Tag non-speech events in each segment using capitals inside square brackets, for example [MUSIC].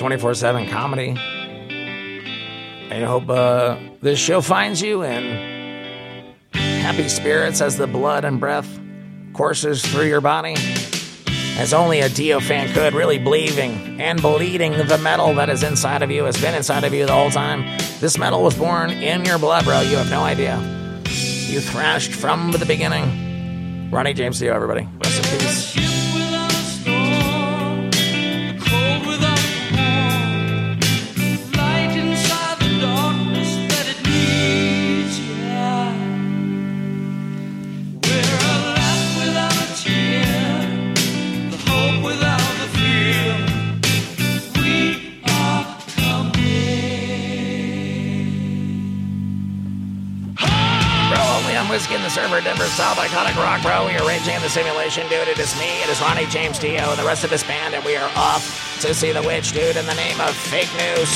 24 7 comedy. I hope uh, this show finds you in happy spirits as the blood and breath courses through your body. As only a Dio fan could, really believing and bleeding the metal that is inside of you has been inside of you the whole time. This metal was born in your blood, bro. You have no idea. You thrashed from the beginning. Ronnie James Dio, everybody. Rest in peace. Whiskey in the Surfer, Denver's Top, iconic rock, bro. We are raging in the simulation, dude. It is me, it is Ronnie James Dio, and the rest of this band, and we are off to see the witch, dude, in the name of fake news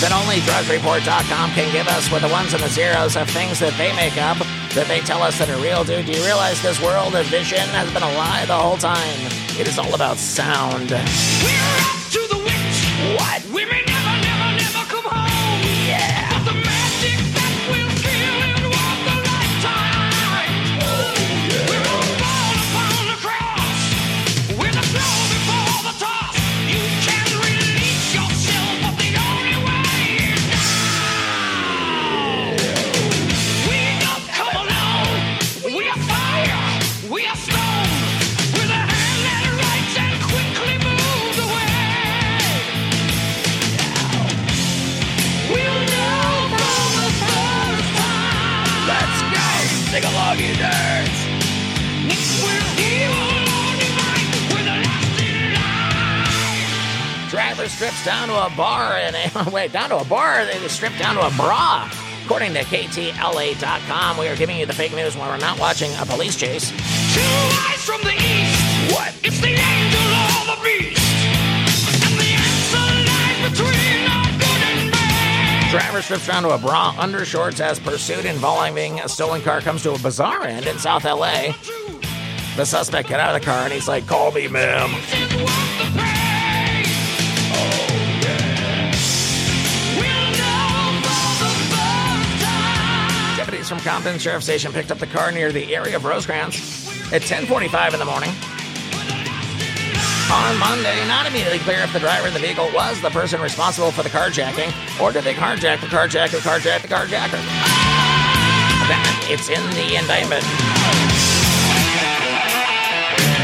that only drudgereport.com can give us with the ones and the zeros of things that they make up that they tell us that are real, dude. Do you realize this world of vision has been a lie the whole time? It is all about sound. We're up to the witch. What? We a bar [LAUGHS] and wait, down to a bar. They stripped down to a bra. According to KTLA.com, we are giving you the fake news when we're not watching a police chase. Two eyes from the east. What? It's the angel or the beast. And the answer lies between our good and bad. Driver strips down to a bra, undershorts as pursuit involving a stolen car comes to a bizarre end in South LA. The suspect get out of the car and he's like, "Call me, ma'am." From Compton Sheriff Station picked up the car near the area of Rosecrans at 10:45 in the morning. On Monday, not immediately clear if the driver of the vehicle was the person responsible for the carjacking, or did they carjack the carjacker, carjack the carjacker? It's in the indictment.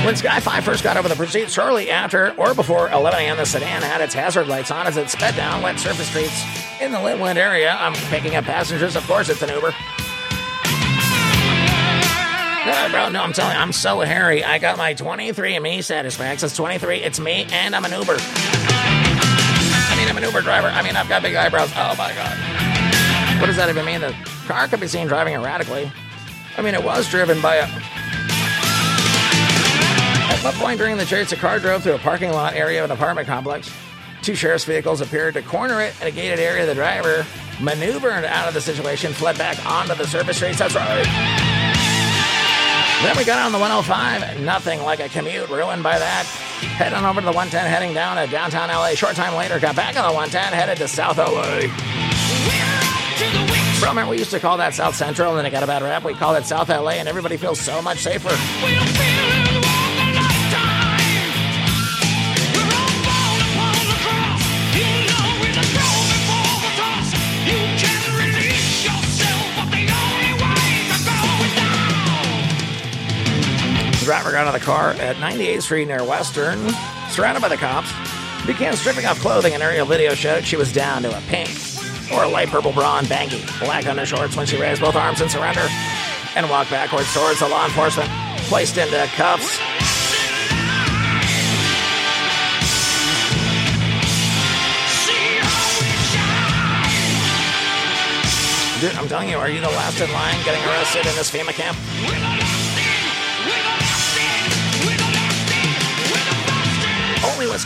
When Sky 5 first got over the pursuit, shortly after or before 11 a.m., the sedan had its hazard lights on as it sped down wet surface streets in the Lynwood area. I'm picking up passengers. Of course, it's an Uber. Bro, no, I'm telling you, I'm so hairy. I got my 23andMe Satisfax. It's 23. It's me, and I'm an Uber. I mean, I'm an Uber driver. I mean, I've got big eyebrows. Oh my god. What does that even mean? The car could be seen driving erratically. I mean, it was driven by a. At what point during the chase, a car drove through a parking lot area of an apartment complex? Two sheriff's vehicles appeared to corner it in a gated area. The driver maneuvered out of the situation, fled back onto the surface streets. That's right. Then we got on the 105. Nothing like a commute ruined by that. Heading over to the 110, heading down to downtown LA. Short time later, got back on the 110, headed to South LA. Bro, remember we used to call that South Central, and then it got a bad rap. We call it South LA, and everybody feels so much safer. Driver got out of the car at 98th Street near Western, surrounded by the cops, began stripping off clothing. An aerial video showed she was down to a pink or a light purple bra and baggy black undershorts when she raised both arms in surrender and walked backwards towards the law enforcement, placed into cuffs. Dude, I'm telling you, are you the last in line getting arrested in this FEMA camp?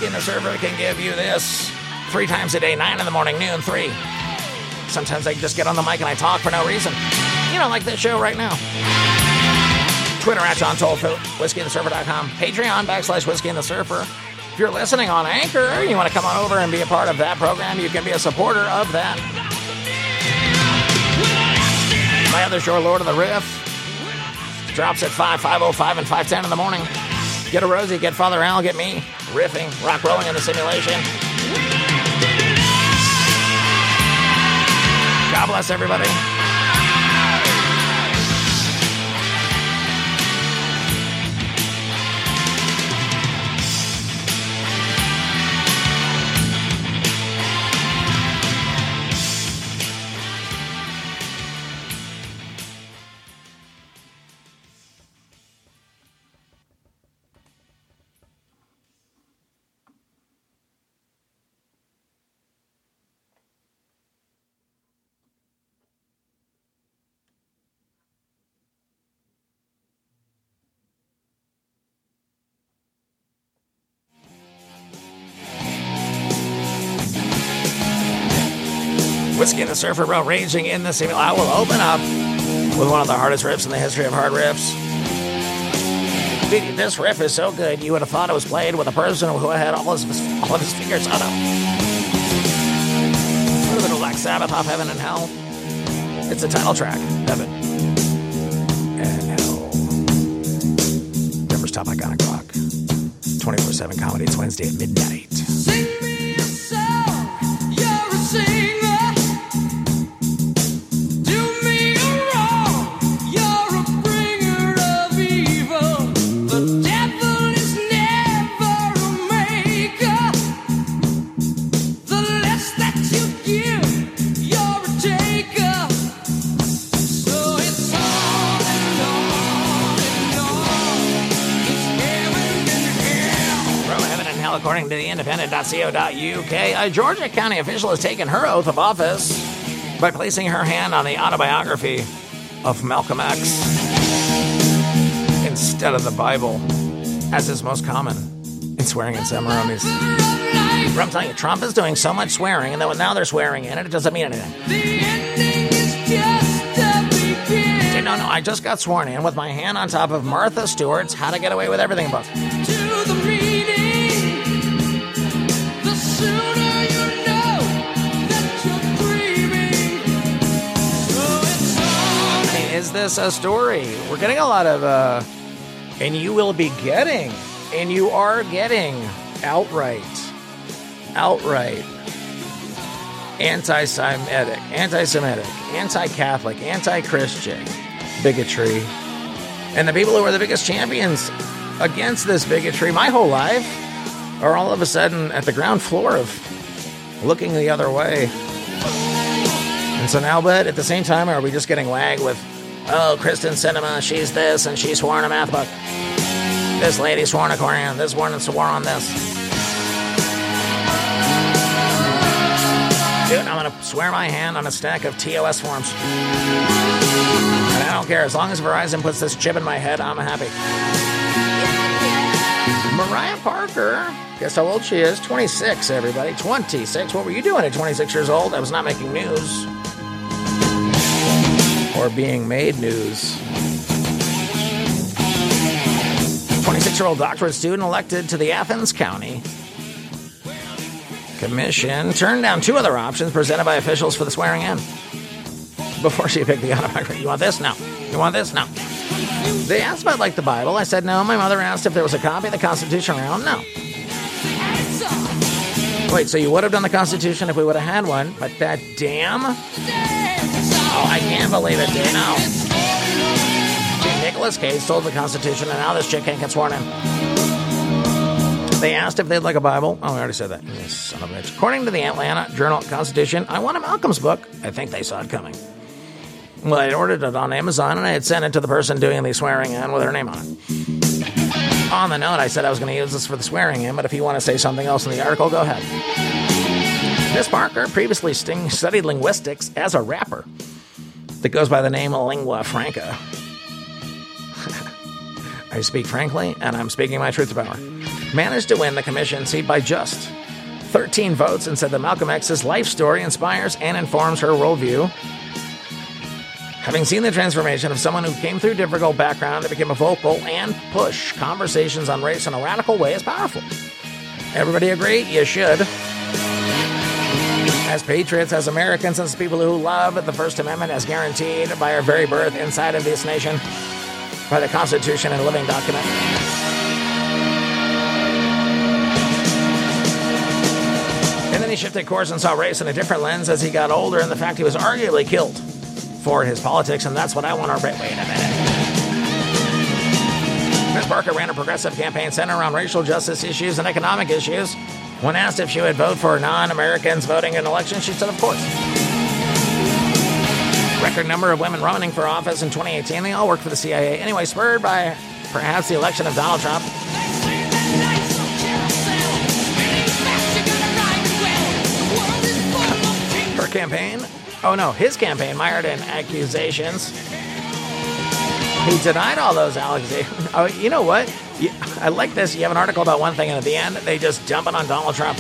The server can give you this three times a day, nine in the morning, noon, three. Sometimes I just get on the mic and I talk for no reason. You know, like this show right now. Twitter at John Tolfu, whiskeyinthesurfer.com, Patreon backslash whiskey in the surfer. If you're listening on Anchor you want to come on over and be a part of that program, you can be a supporter of that. My other show, Lord of the Riff, drops at 5, 505 and 510 in the morning. Get a Rosie, get Father Al, get me riffing, rock rolling in the simulation. God bless everybody. Whiskey and the Surfer Bro raging in the simulation. I will open up with one of the hardest riffs in the history of hard riffs. This riff is so good, you would have thought it was played with a person who had all, his, all of his fingers on him. A little bit Black Sabbath off Heaven and Hell. It's the title track, Heaven and Hell. Top iconic rock. 24 7 comedy. It's Wednesday at midnight. Sing me a song, you're a singer. To the independent.co.uk, a Georgia county official has taken her oath of office by placing her hand on the autobiography of Malcolm X instead of the Bible, as is most common in swearing in ceremonies. But I'm telling you, Trump is doing so much swearing, and now they're swearing in it, it doesn't mean anything. No, no, I just got sworn in with my hand on top of Martha Stewart's How to Get Away with Everything book. Is this a story? We're getting a lot of, uh, and you will be getting, and you are getting outright, outright anti Semitic, anti Semitic, anti Catholic, anti Christian bigotry. And the people who are the biggest champions against this bigotry my whole life are all of a sudden at the ground floor of looking the other way. And so now, but at the same time, are we just getting wagged with, oh, Kyrsten Sinema, she's this and she swore in a math book. This lady swore a Korean, this one swore on this. Dude, I'm gonna swear my hand on a stack of TOS forms. And I don't care, as long as Verizon puts this chip in my head, I'm happy. Mariah Parker, guess how old she is? 26, everybody. 26. What were you doing at 26 years old? I was not making news. Or being made news. 26 year old doctorate student elected to the Athens County Commission turned down two other options presented by officials for the swearing in. Before she picked the autobiography. You want this? No. You want this? No. They asked about like the Bible. I said no. My mother asked if there was a copy of the Constitution around. No. Wait, so you would have done the Constitution if we would have had one, but that damn. Oh, I can't believe it, dude. No. Dude, Nicolas Cage sold the Constitution, and now this chick can't get sworn in. They asked if they'd like a Bible. Oh, I already said that. You son of a bitch. According to the Atlanta Journal Constitution, I want a Malcolm's book. I think they saw it coming. Well, I ordered it on Amazon, and I had sent it to the person doing the swearing in with her name on it. On the note, I said I was going to use this for the swearing in, but if you want to say something else in the article, go ahead. Miss Parker previously studied linguistics as a rapper that goes by the name Lingua Franca. [LAUGHS] I speak frankly, and I'm speaking my truth to power. Managed to win the commission seat by just 13 votes and said that Malcolm X's life story inspires and informs her worldview. Having seen the transformation of someone who came through difficult background to become a vocal and push conversations on race in a radical way is powerful. Everybody agree? You should. As patriots, as Americans, as people who love the First Amendment as guaranteed by our very birth inside of this nation, by the Constitution and living document. And then he shifted course and saw race in a different lens as he got older, and the fact he was arguably killed for his politics, and that's what I want to. Wait, wait a minute. Ms. Parker ran a progressive campaign centered around racial justice issues and economic issues. When asked if she would vote for non Americans voting in elections, she said, of course. Record number of women running for office in 2018. They all work for the CIA. Anyway, spurred by perhaps the election of Donald Trump, her campaign, oh no, his campaign, mired in accusations. He denied all those allegations. [LAUGHS] Oh, you know what? I like this. You have an article about one thing, and at the end, they just dump it on Donald Trump.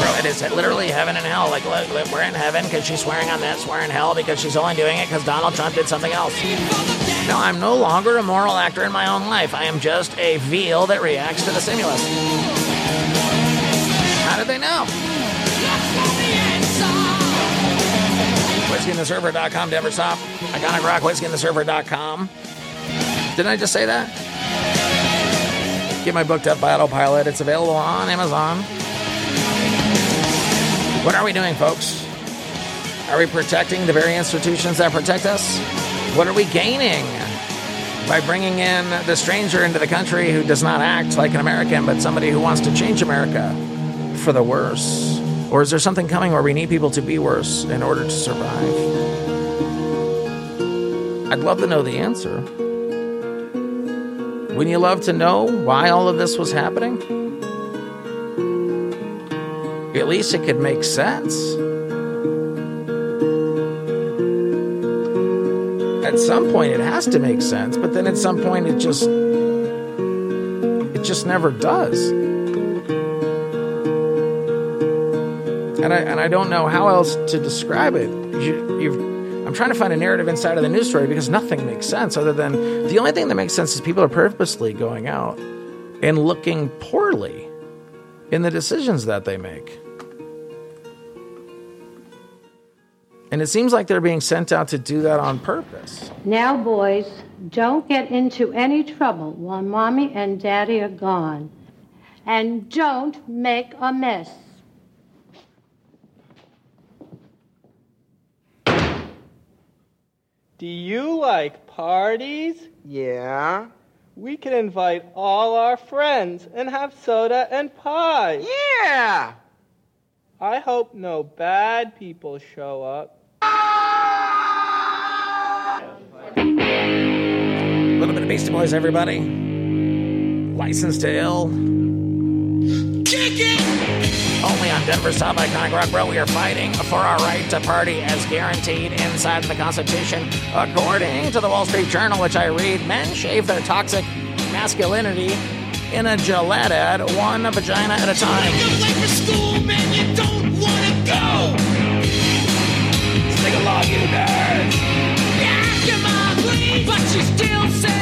Bro, it is literally heaven and hell. Like, look, look, we're in heaven because she's swearing on that, We're in hell because she's only doing it because Donald Trump did something else. No, I'm no longer a moral actor in my own life. I am just a veal that reacts to the stimulus. How did they know? WhiskeyInTheSurfer.com, Denver's Top. Iconic Rock, WhiskeyInTheSurfer.com. Didn't I just say that? Get my book Death by Autopilot. It's available on Amazon. What are we doing, folks? Are we protecting the very institutions that protect us? What are we gaining by bringing in the stranger into the country who does not act like an American, but somebody who wants to change America for the worse? Or is there something coming where we need people to be worse in order to survive? I'd love to know the answer. Wouldn't you love to know why all of this was happening? At least it could make sense. At some point it has to make sense, but then at some point it just it just never does. And I and I don't know how else to describe it. You, I'm trying to find a narrative inside of the news story because nothing makes sense other than the only thing that makes sense is people are purposely going out and looking poorly in the decisions that they make. And it seems like they're being sent out to do that on purpose. Now, boys, don't get into any trouble while mommy and daddy are gone. And don't make a mess. Do you like parties? Yeah. We can invite all our friends and have soda and pie. Yeah. I hope no bad people show up. A little bit of Beastie Boys, everybody. License to Ill. Denver's Top Iconic Rock, bro. We are fighting for our right to party as guaranteed inside the Constitution. According to the Wall Street Journal, which I read, men shave their toxic masculinity in a Gillette ad, one vagina at a time. Sing along, you nerds. But she still says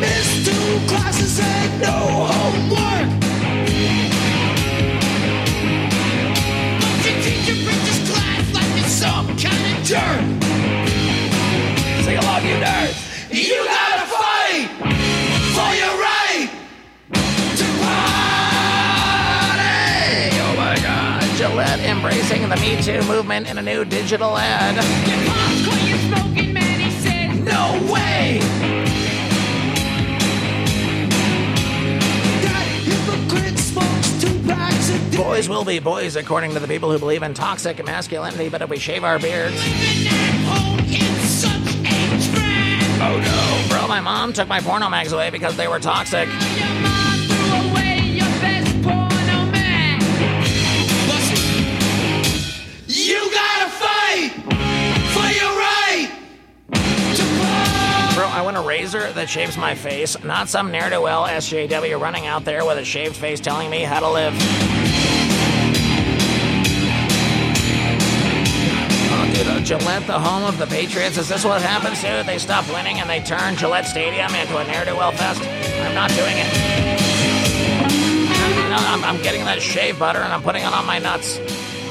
missed two classes and no homework. But your teacher class like it's some kind of jerk. Sing along, you. You gotta fight for your right to party. Oh my God. Gillette embracing the Me Too movement in a new digital ad. Boys will be boys, according to the people who believe in toxic masculinity, but if we shave our beards. Living at home in such a trend. Oh no. Bro, my mom took my porno mags away because they were toxic. Your mom threw away your best porno mag. You gotta fight for your right to party. Bro, I want a razor that shaves my face, not some ne'er do well SJW running out there with a shaved face telling me how to live. Gillette the home of the Patriots? Is this what happens, dude? They stop winning and they turn Gillette Stadium into a ne'er-do-well fest? I'm not doing it. No, I'm, I'm getting that shave butter and I'm putting it on my nuts.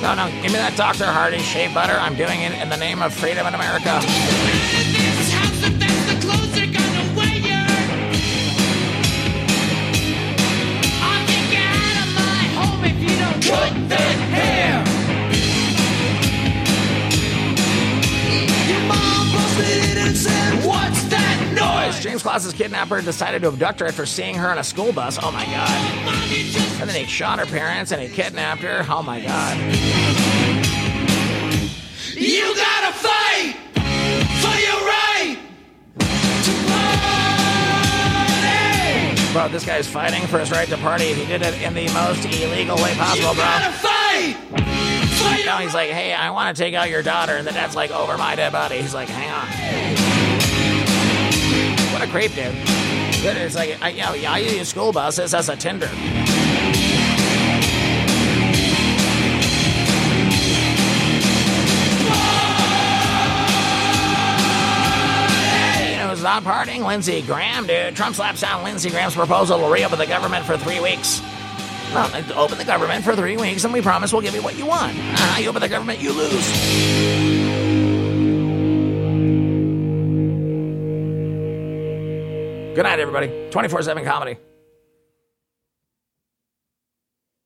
No, no, give me that Dr. Hardy shave butter. I'm doing it in the name of freedom in America. That's the clothes Jayme Closs's kidnapper decided to abduct her after seeing her on a school bus. Oh my god. Mom, you just And then he shot her parents and he kidnapped her. Oh my god. You gotta fight for your right to party. Bro, this guy's fighting for his right to party. He did it in the most illegal way possible, bro. You gotta fight Now he's like, hey, I want to take out your daughter. And the dad's like, over my dead body. He's like, hang on. What a creep, dude. Good, It's like, I, I use school buses as a Tinder. Not partying? Lindsey Graham, dude. Trump slaps down Lindsey Graham's proposal to reopen the government for three weeks. Well, open the government for three weeks and we promise we'll give you what you want. Uh, you open the government, you lose. Good night, everybody. 24 7 comedy.